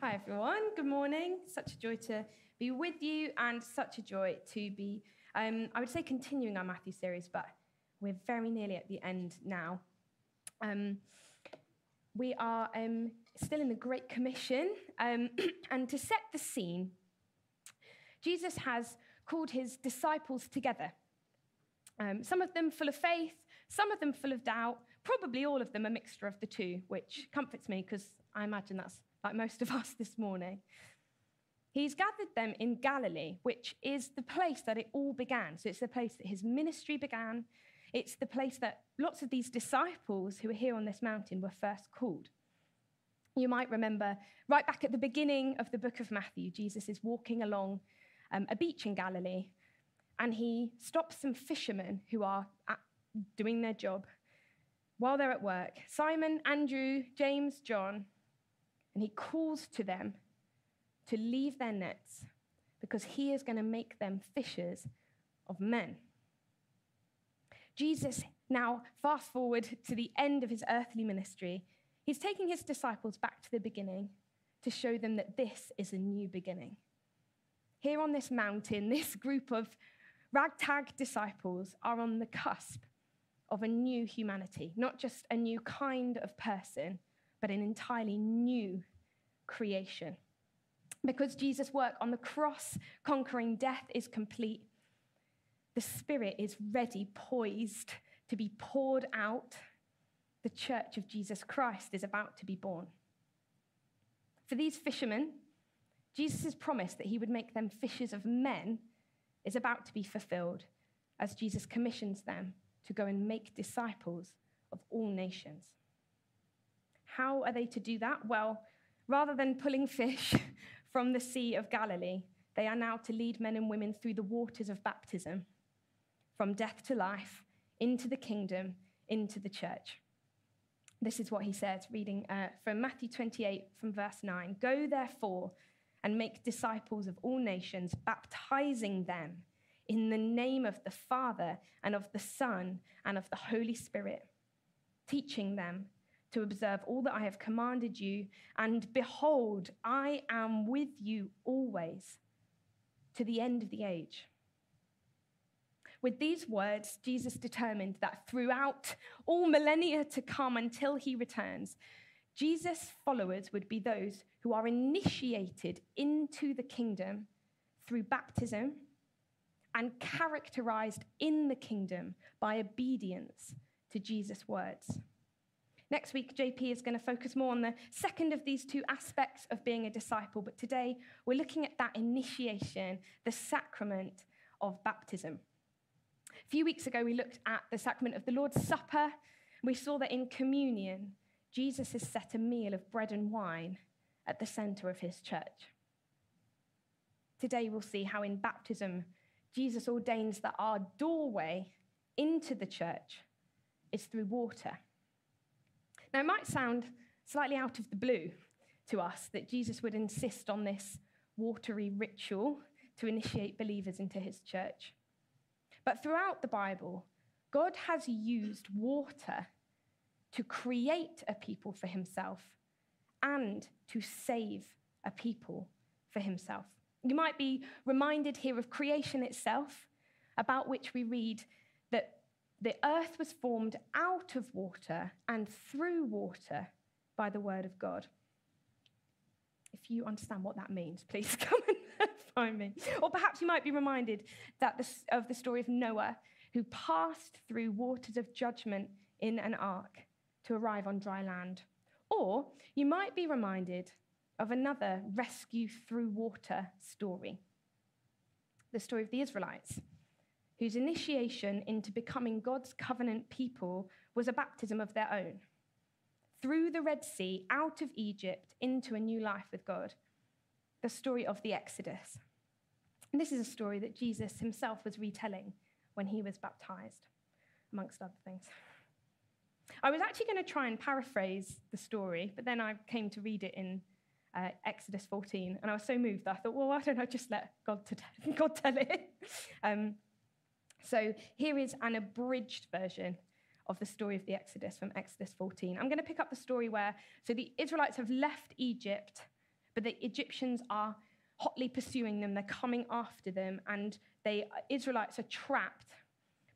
Hi, everyone. Good morning. Such a joy to be with you and such a joy to be, um, I would say, continuing our Matthew series, but we're very nearly at the end now. Um, we are um, still in the Great Commission, um, and to set the scene, Jesus has called his disciples together. Um, some of them full of faith, some of them full of doubt, probably all of them a mixture of the two, which comforts me because I imagine that's like most of us this morning. He's gathered them in Galilee, which is the place that it all began. So it's the place that his ministry began. It's the place that lots of these disciples who are here on this mountain were first called. You might remember right back at the beginning of the book of Matthew, Jesus is walking along um, a beach in Galilee and he stops some fishermen who are doing their job while they're at work Simon, Andrew, James, John, and he calls to them to leave their nets because he is going to make them fishers of men. Jesus, now fast forward to the end of his earthly ministry, he's taking his disciples back to the beginning to show them that this is a new beginning. Here on this mountain, this group of ragtag disciples are on the cusp of a new humanity, not just a new kind of person, but an entirely new creation. Because Jesus' work on the cross, conquering death, is complete, the Spirit is ready, poised to be poured out. The church of Jesus Christ is about to be born. For these fishermen, Jesus' promise that he would make them fishers of men is about to be fulfilled as Jesus commissions them to go and make disciples of all nations. How are they to do that? Well, rather than pulling fish from the Sea of Galilee, they are now to lead men and women through the waters of baptism, from death to life, into the kingdom, into the church. This is what he says, reading uh, from Matthew 28, from verse 9 Go therefore and make disciples of all nations, baptizing them in the name of the Father and of the Son and of the Holy Spirit, teaching them to observe all that I have commanded you. And behold, I am with you always to the end of the age. With these words, Jesus determined that throughout all millennia to come until he returns, Jesus' followers would be those who are initiated into the kingdom through baptism and characterized in the kingdom by obedience to Jesus' words. Next week, JP is going to focus more on the second of these two aspects of being a disciple, but today we're looking at that initiation, the sacrament of baptism. A few weeks ago, we looked at the sacrament of the Lord's Supper. We saw that in communion, Jesus has set a meal of bread and wine at the center of his church. Today, we'll see how in baptism, Jesus ordains that our doorway into the church is through water. Now, it might sound slightly out of the blue to us that Jesus would insist on this watery ritual to initiate believers into his church. But throughout the Bible, God has used water to create a people for himself and to save a people for himself. You might be reminded here of creation itself, about which we read that the earth was formed out of water and through water by the word of God. If you understand what that means, please come and find me. Or perhaps you might be reminded that this, of the story of Noah, who passed through waters of judgment in an ark to arrive on dry land. Or you might be reminded of another rescue through water story the story of the Israelites whose initiation into becoming God's covenant people was a baptism of their own. Through the Red Sea, out of Egypt, into a new life with God. The story of the Exodus. And this is a story that Jesus himself was retelling when he was baptized, amongst other things. I was actually going to try and paraphrase the story, but then I came to read it in uh, Exodus 14, and I was so moved that I thought, well, why don't I just let God, t- God tell it? Um, so here is an abridged version of the story of the Exodus from Exodus 14. I'm going to pick up the story where, so the Israelites have left Egypt, but the Egyptians are hotly pursuing them. They're coming after them, and the Israelites are trapped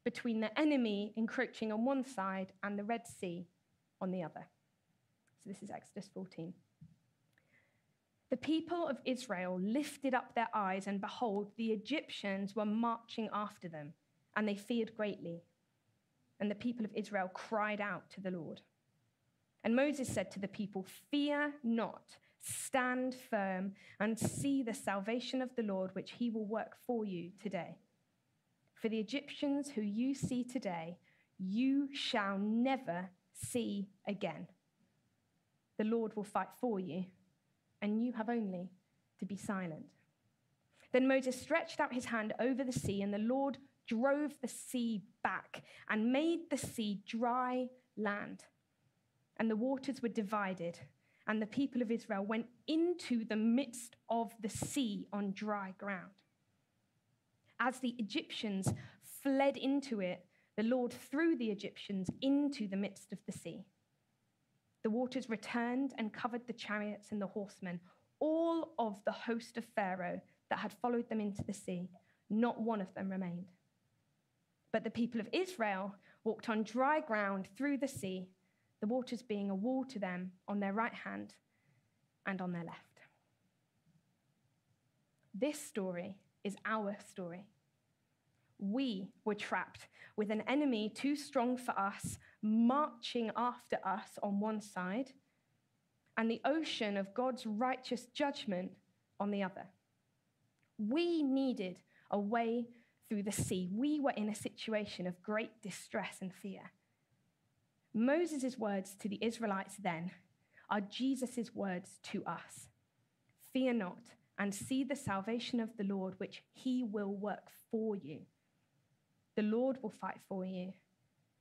between the enemy encroaching on one side and the Red Sea on the other. So this is Exodus 14. The people of Israel lifted up their eyes, and behold, the Egyptians were marching after them, and they feared greatly. And the people of Israel cried out to the Lord. And Moses said to the people, Fear not, stand firm, and see the salvation of the Lord, which he will work for you today. For the Egyptians who you see today, you shall never see again. The Lord will fight for you and you have only to be silent. Then Moses stretched out his hand over the sea, and the Lord drove the sea back and made the sea dry land. And the waters were divided, and the people of Israel went into the midst of the sea on dry ground. As the Egyptians fled into it, the Lord threw the Egyptians into the midst of the sea. The waters returned and covered the chariots and the horsemen, all of the host of Pharaoh that had followed them into the sea. Not one of them remained. But the people of Israel walked on dry ground through the sea, the waters being a wall to them on their right hand and on their left. This story is our story. We were trapped with an enemy too strong for us, marching after us on one side, and the ocean of God's righteous judgment on the other. We needed a way through the sea. We were in a situation of great distress and fear. Moses' words to the Israelites then are Jesus' words to us Fear not, and see the salvation of the Lord, which he will work for you. The Lord will fight for you,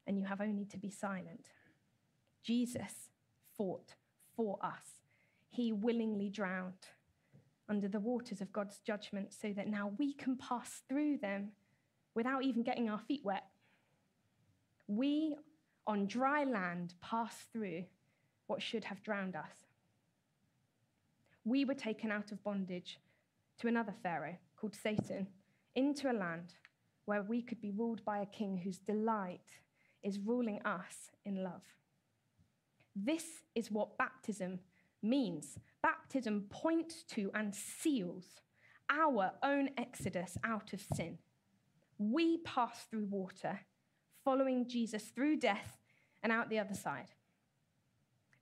and you have only to be silent. Jesus fought for us. He willingly drowned under the waters of God's judgment so that now we can pass through them without even getting our feet wet. We on dry land pass through what should have drowned us. We were taken out of bondage to another Pharaoh called Satan into a land where we could be ruled by a king whose delight is ruling us in love. This is what baptism means. Baptism points to and seals our own exodus out of sin. We pass through water, following Jesus through death and out the other side.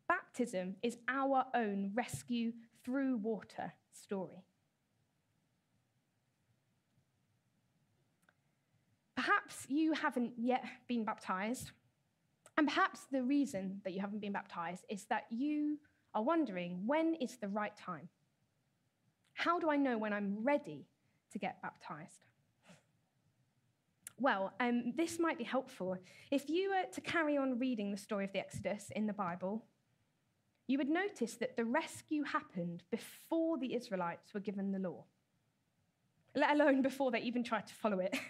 Baptism is our own rescue through water story. Perhaps you haven't yet been baptized, and perhaps the reason that you haven't been baptized is that you are wondering when is the right time? How do I know when I'm ready to get baptized? Well, um, this might be helpful. If you were to carry on reading the story of the Exodus in the Bible, you would notice that the rescue happened before the Israelites were given the law, let alone before they even tried to follow it.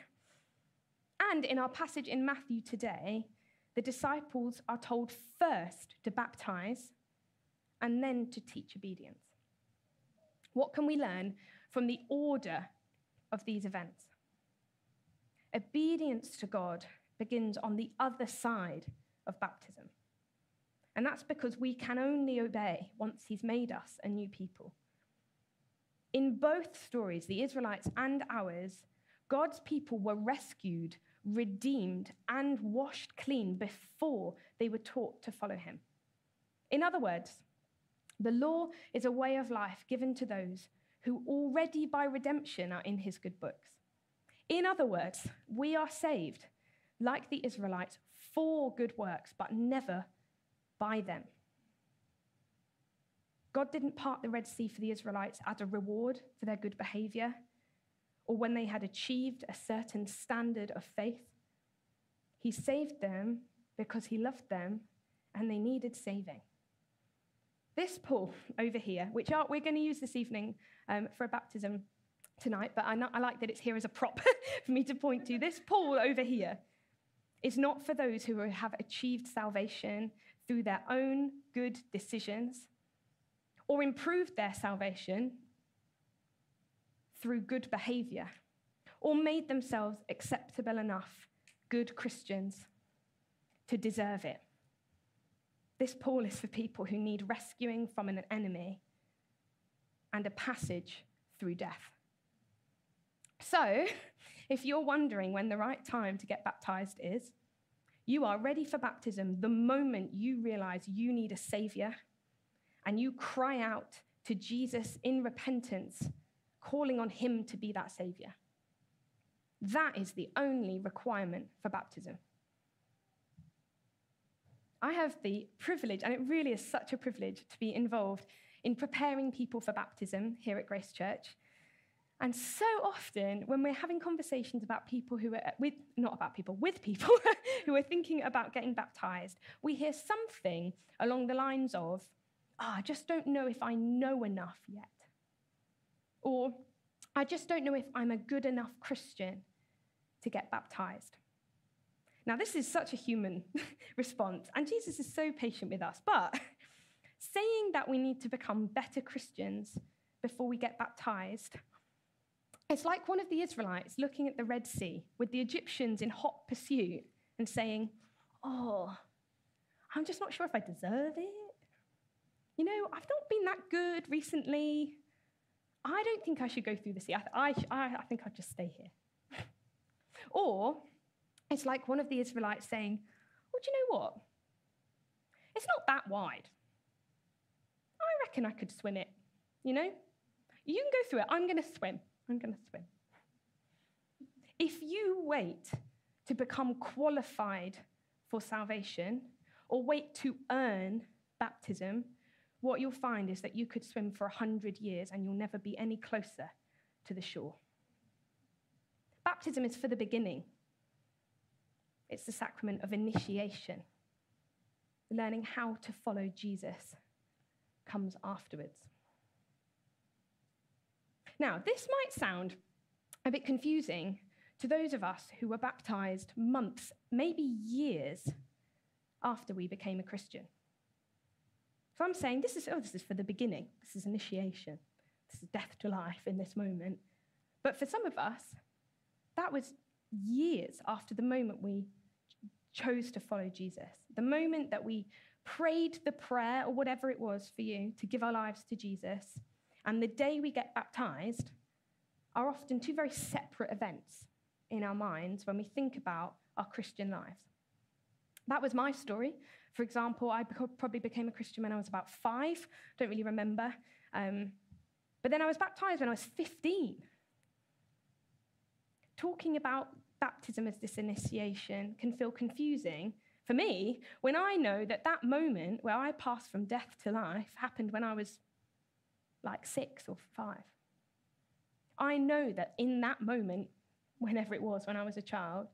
And in our passage in Matthew today, the disciples are told first to baptize and then to teach obedience. What can we learn from the order of these events? Obedience to God begins on the other side of baptism. And that's because we can only obey once He's made us a new people. In both stories, the Israelites and ours, God's people were rescued redeemed, and washed clean before they were taught to follow him. In other words, the law is a way of life given to those who already by redemption are in his good books. In other words, we are saved, like the Israelites, for good works, but never by them. God didn't part the Red Sea for the Israelites as a reward for their good behavior or when they had achieved a certain standard of faith. He saved them because he loved them and they needed saving. This pool over here, which are, we're going to use this evening um, for a baptism tonight, but I, not, I like that it's here as a prop for me to point to. This pool over here is not for those who have achieved salvation through their own good decisions or improved their salvation through good behavior, or made themselves acceptable enough good Christians to deserve it. This Paul is for people who need rescuing from an enemy and a passage through death. So, if you're wondering when the right time to get baptized is, you are ready for baptism the moment you realize you need a savior and you cry out to Jesus in repentance, calling on him to be that savior. That is the only requirement for baptism. I have the privilege, and it really is such a privilege to be involved in preparing people for baptism here at Grace Church. And so often, when we're having conversations about people who are with, not about people, with people who are thinking about getting baptized, we hear something along the lines of, oh, I just don't know if I know enough yet. Or, I just don't know if I'm a good enough Christian to get baptized. Now, this is such a human response, and Jesus is so patient with us. But saying that we need to become better Christians before we get baptized, it's like one of the Israelites looking at the Red Sea with the Egyptians in hot pursuit and saying, Oh, I'm just not sure if I deserve it. You know, I've not been that good recently. I don't think I should go through the sea. I, I, I think I'll just stay here. or it's like one of the Israelites saying, Well, do you know what? It's not that wide. I reckon I could swim it. You know? You can go through it. I'm going to swim. I'm going to swim. If you wait to become qualified for salvation or wait to earn baptism, what you'll find is that you could swim for 100 years and you'll never be any closer to the shore. Baptism is for the beginning, it's the sacrament of initiation. Learning how to follow Jesus comes afterwards. Now, this might sound a bit confusing to those of us who were baptized months, maybe years after we became a Christian. So I'm saying this is, oh, this is for the beginning. This is initiation. This is death to life in this moment. But for some of us, that was years after the moment we chose to follow Jesus. The moment that we prayed the prayer or whatever it was for you to give our lives to Jesus, and the day we get baptized are often two very separate events in our minds when we think about our Christian lives. That was my story. For example, I probably became a Christian when I was about five, don't really remember. Um, but then I was baptized when I was 15. Talking about baptism as this initiation can feel confusing for me when I know that that moment where I passed from death to life happened when I was like six or five. I know that in that moment, whenever it was when I was a child,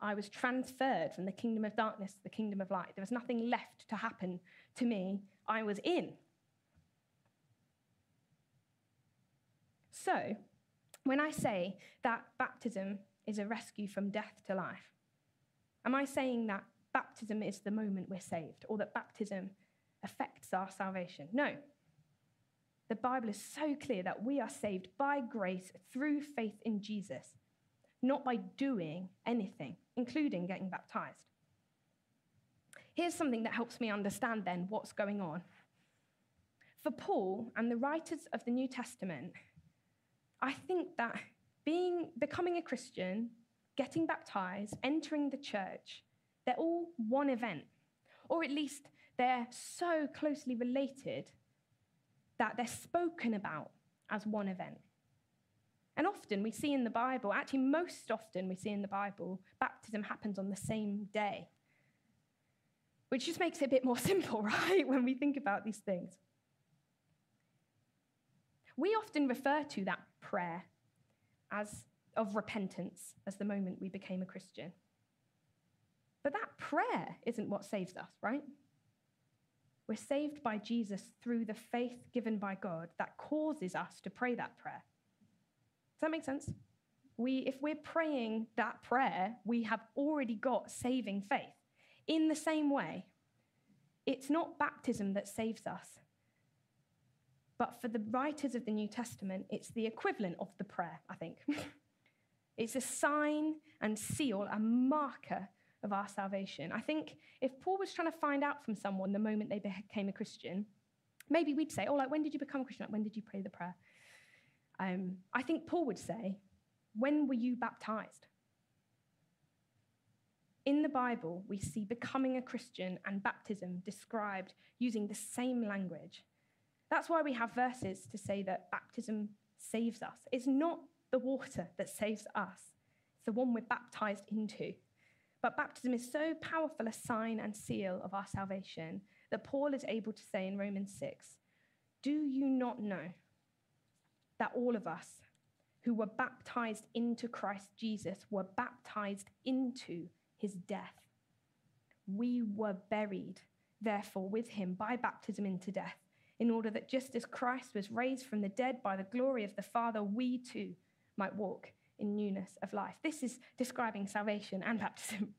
I was transferred from the kingdom of darkness to the kingdom of light. There was nothing left to happen to me. I was in. So, when I say that baptism is a rescue from death to life, am I saying that baptism is the moment we're saved or that baptism affects our salvation? No. The Bible is so clear that we are saved by grace through faith in Jesus, not by doing anything, including getting baptized. Here's something that helps me understand then what's going on. For Paul and the writers of the New Testament, I think that being, becoming a Christian, getting baptized, entering the church, they're all one event, or at least they're so closely related that they're spoken about as one event. And often we see in the Bible, actually, most often we see in the Bible, baptism happens on the same day, which just makes it a bit more simple, right, when we think about these things. We often refer to that prayer as of repentance as the moment we became a Christian. But that prayer isn't what saves us, right? We're saved by Jesus through the faith given by God that causes us to pray that prayer. Does that make sense? We, if we're praying that prayer, we have already got saving faith. In the same way, it's not baptism that saves us, But for the writers of the New Testament, it's the equivalent of the prayer, I think. it's a sign and seal, a marker of our salvation. I think if Paul was trying to find out from someone the moment they became a Christian, maybe we'd say, Oh, like, when did you become a Christian? Like, when did you pray the prayer? Um, I think Paul would say, When were you baptized? In the Bible, we see becoming a Christian and baptism described using the same language. That's why we have verses to say that baptism saves us. It's not the water that saves us, it's the one we're baptized into. But baptism is so powerful a sign and seal of our salvation that Paul is able to say in Romans 6 Do you not know that all of us who were baptized into Christ Jesus were baptized into his death. We were buried, therefore, with him by baptism into death, in order that just as Christ was raised from the dead by the glory of the Father, we too might walk in newness of life. This is describing salvation and baptism.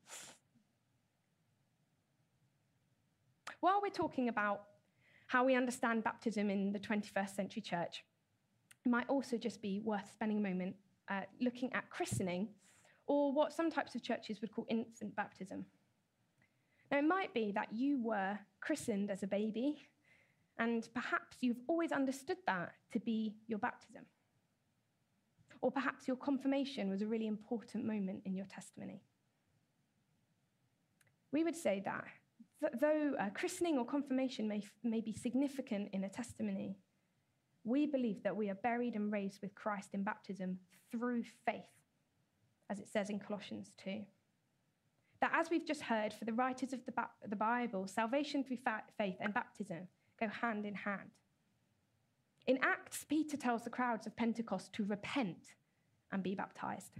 While we're talking about how we understand baptism in the 21st century church, it might also just be worth spending a moment uh, looking at christening or what some types of churches would call infant baptism. Now, it might be that you were christened as a baby, and perhaps you've always understood that to be your baptism. Or perhaps your confirmation was a really important moment in your testimony. We would say that th- though uh, christening or confirmation may, may be significant in a testimony, we believe that we are buried and raised with Christ in baptism through faith as it says in Colossians 2. That, as we've just heard, for the writers of the, ba- the Bible, salvation through fa- faith and baptism go hand in hand. In Acts, Peter tells the crowds of Pentecost to repent and be baptized.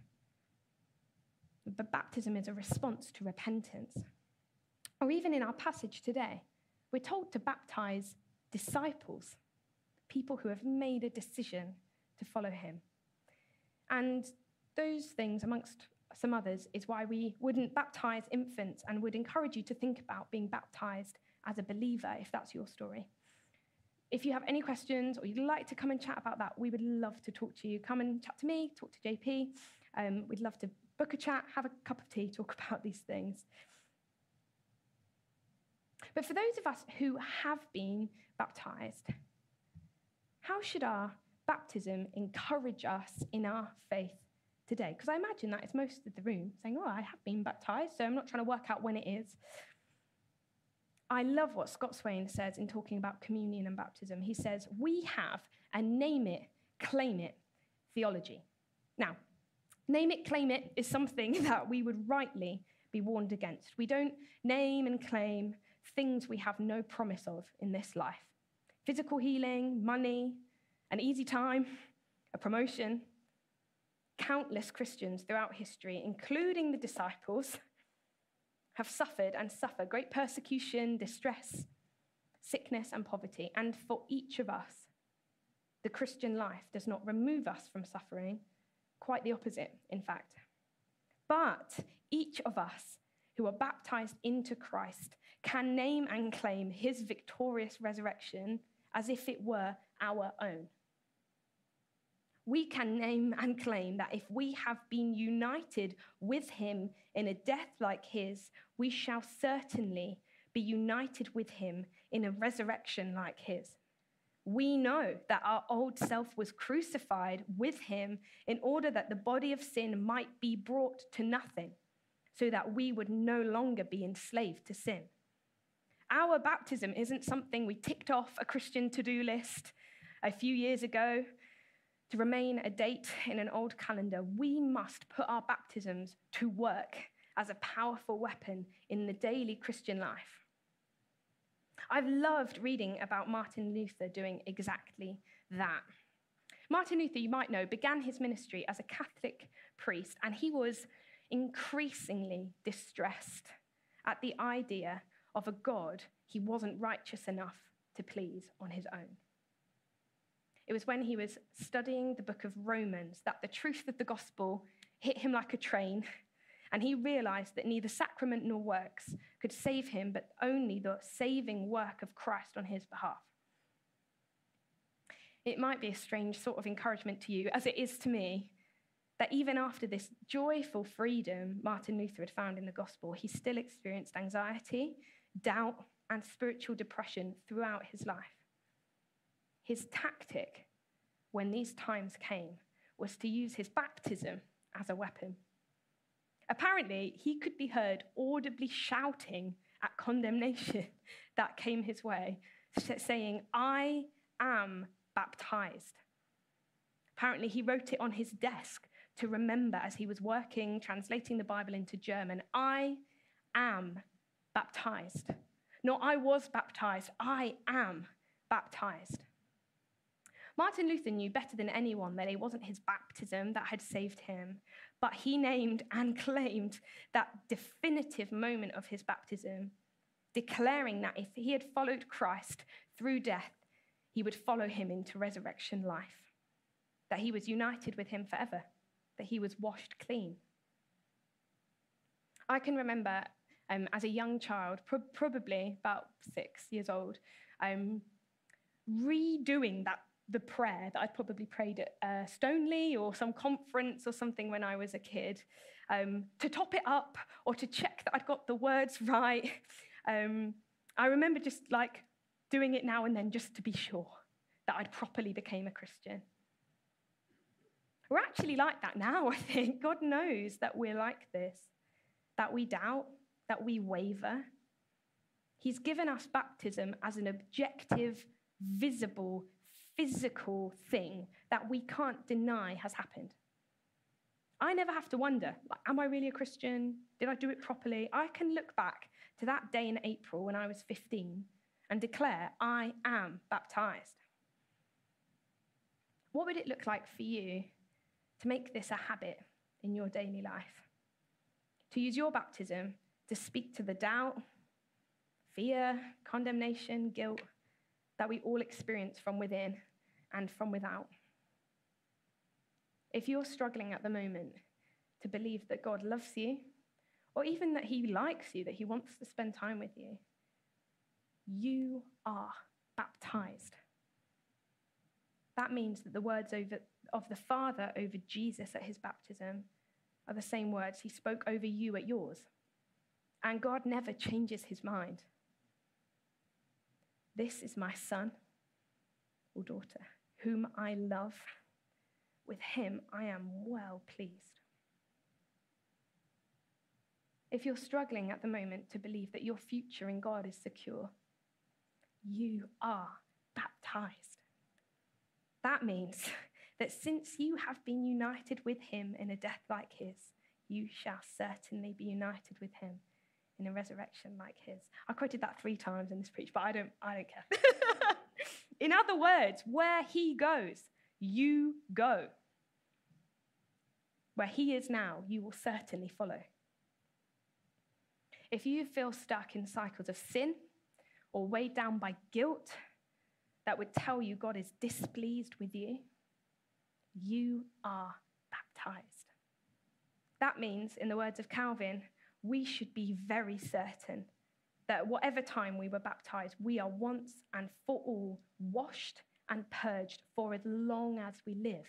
But baptism is a response to repentance. Or even in our passage today, we're told to baptize disciples, people who have made a decision to follow him. And those things, amongst some others, is why we wouldn't baptize infants and would encourage you to think about being baptized as a believer if that's your story. If you have any questions or you'd like to come and chat about that, we would love to talk to you. Come and chat to me, talk to JP. Um, we'd love to book a chat, have a cup of tea, talk about these things. But for those of us who have been baptized, how should our baptism encourage us in our faith today? Because I imagine that it's most of the room saying, Oh, I have been baptized, so I'm not trying to work out when it is. I love what Scott Swain says in talking about communion and baptism. He says, We have a name it, claim it theology. Now, name it, claim it is something that we would rightly be warned against. We don't name and claim things we have no promise of in this life physical healing, money, an easy time, a promotion, countless Christians throughout history, including the disciples, have suffered and suffer great persecution, distress, sickness, and poverty. And for each of us, the Christian life does not remove us from suffering, quite the opposite, in fact. But each of us who are baptized into Christ can name and claim his victorious resurrection as if it were our own we can name and claim that if we have been united with him in a death like his, we shall certainly be united with him in a resurrection like his. We know that our old self was crucified with him in order that the body of sin might be brought to nothing, so that we would no longer be enslaved to sin. Our baptism isn't something we ticked off a Christian to do list a few years ago to remain a date in an old calendar, we must put our baptisms to work as a powerful weapon in the daily Christian life. I've loved reading about Martin Luther doing exactly that. Martin Luther, you might know, began his ministry as a Catholic priest, and he was increasingly distressed at the idea of a God he wasn't righteous enough to please on his own. It was when he was studying the book of Romans that the truth of the gospel hit him like a train, and he realized that neither sacrament nor works could save him, but only the saving work of Christ on his behalf. it might be a strange sort of encouragement to you, as it is to me, that even after this joyful freedom Martin Luther had found in the gospel, he still experienced anxiety, doubt, and spiritual depression throughout his life. His tactic when these times came was to use his baptism as a weapon. Apparently, he could be heard audibly shouting at condemnation that came his way, saying, I am baptized. Apparently, he wrote it on his desk to remember as he was working, translating the Bible into German I am baptized. Not I was baptized, I am baptized. Martin Luther knew better than anyone that it wasn't his baptism that had saved him, but he named and claimed that definitive moment of his baptism, declaring that if he had followed Christ through death, he would follow him into resurrection life, that he was united with him forever, that he was washed clean. I can remember um, as a young child, pro- probably about six years old, um, redoing that the prayer that I'd probably prayed at uh, Stoneleigh or some conference or something when I was a kid, um, to top it up or to check that I'd got the words right. Um, I remember just like doing it now and then just to be sure that I'd properly became a Christian. We're actually like that now, I think. God knows that we're like this, that we doubt, that we waver. He's given us baptism as an objective, visible physical thing that we can't deny has happened. I never have to wonder, like, am I really a Christian? Did I do it properly? I can look back to that day in April when I was 15 and declare, I am baptized. What would it look like for you to make this a habit in your daily life? To use your baptism to speak to the doubt, fear, condemnation, guilt that we all experience from within and from without. If you're struggling at the moment to believe that God loves you, or even that He likes you, that He wants to spend time with you, you are baptized. That means that the words over, of the Father over Jesus at his baptism are the same words he spoke over you at yours. And God never changes his mind. This is my son or daughter whom I love. With him I am well pleased. If you're struggling at the moment to believe that your future in God is secure, you are baptized. That means that since you have been united with him in a death like his, you shall certainly be united with him in a resurrection like his. I quoted that three times in this preach, but I don't, I don't care. In other words, where he goes, you go. Where he is now, you will certainly follow. If you feel stuck in cycles of sin or weighed down by guilt that would tell you God is displeased with you, you are baptized. That means, in the words of Calvin, we should be very certain that whatever time we were baptized, we are once and for all washed and purged for as long as we live.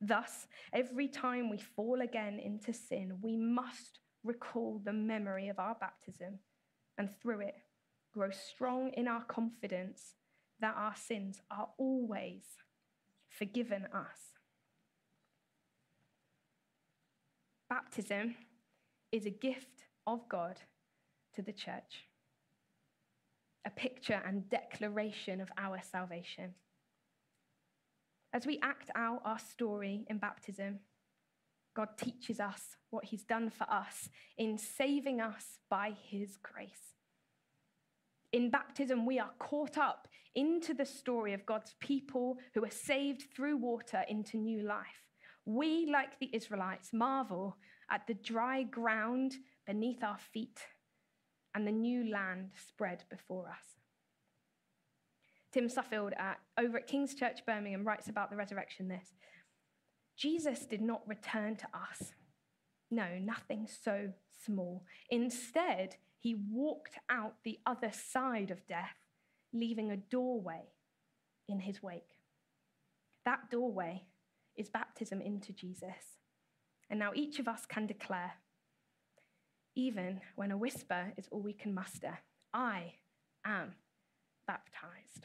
Thus, every time we fall again into sin, we must recall the memory of our baptism and through it grow strong in our confidence that our sins are always forgiven us. Baptism is a gift of God to the church, a picture and declaration of our salvation. As we act out our story in baptism, God teaches us what He's done for us in saving us by His grace. In baptism, we are caught up into the story of God's people who are saved through water into new life. We, like the Israelites, marvel at the dry ground beneath our feet and the new land spread before us. Tim Suffield at, over at King's Church Birmingham writes about the resurrection this Jesus did not return to us. No, nothing so small. Instead, he walked out the other side of death, leaving a doorway in his wake. That doorway is baptism into Jesus. And now each of us can declare, even when a whisper is all we can muster, I am baptized.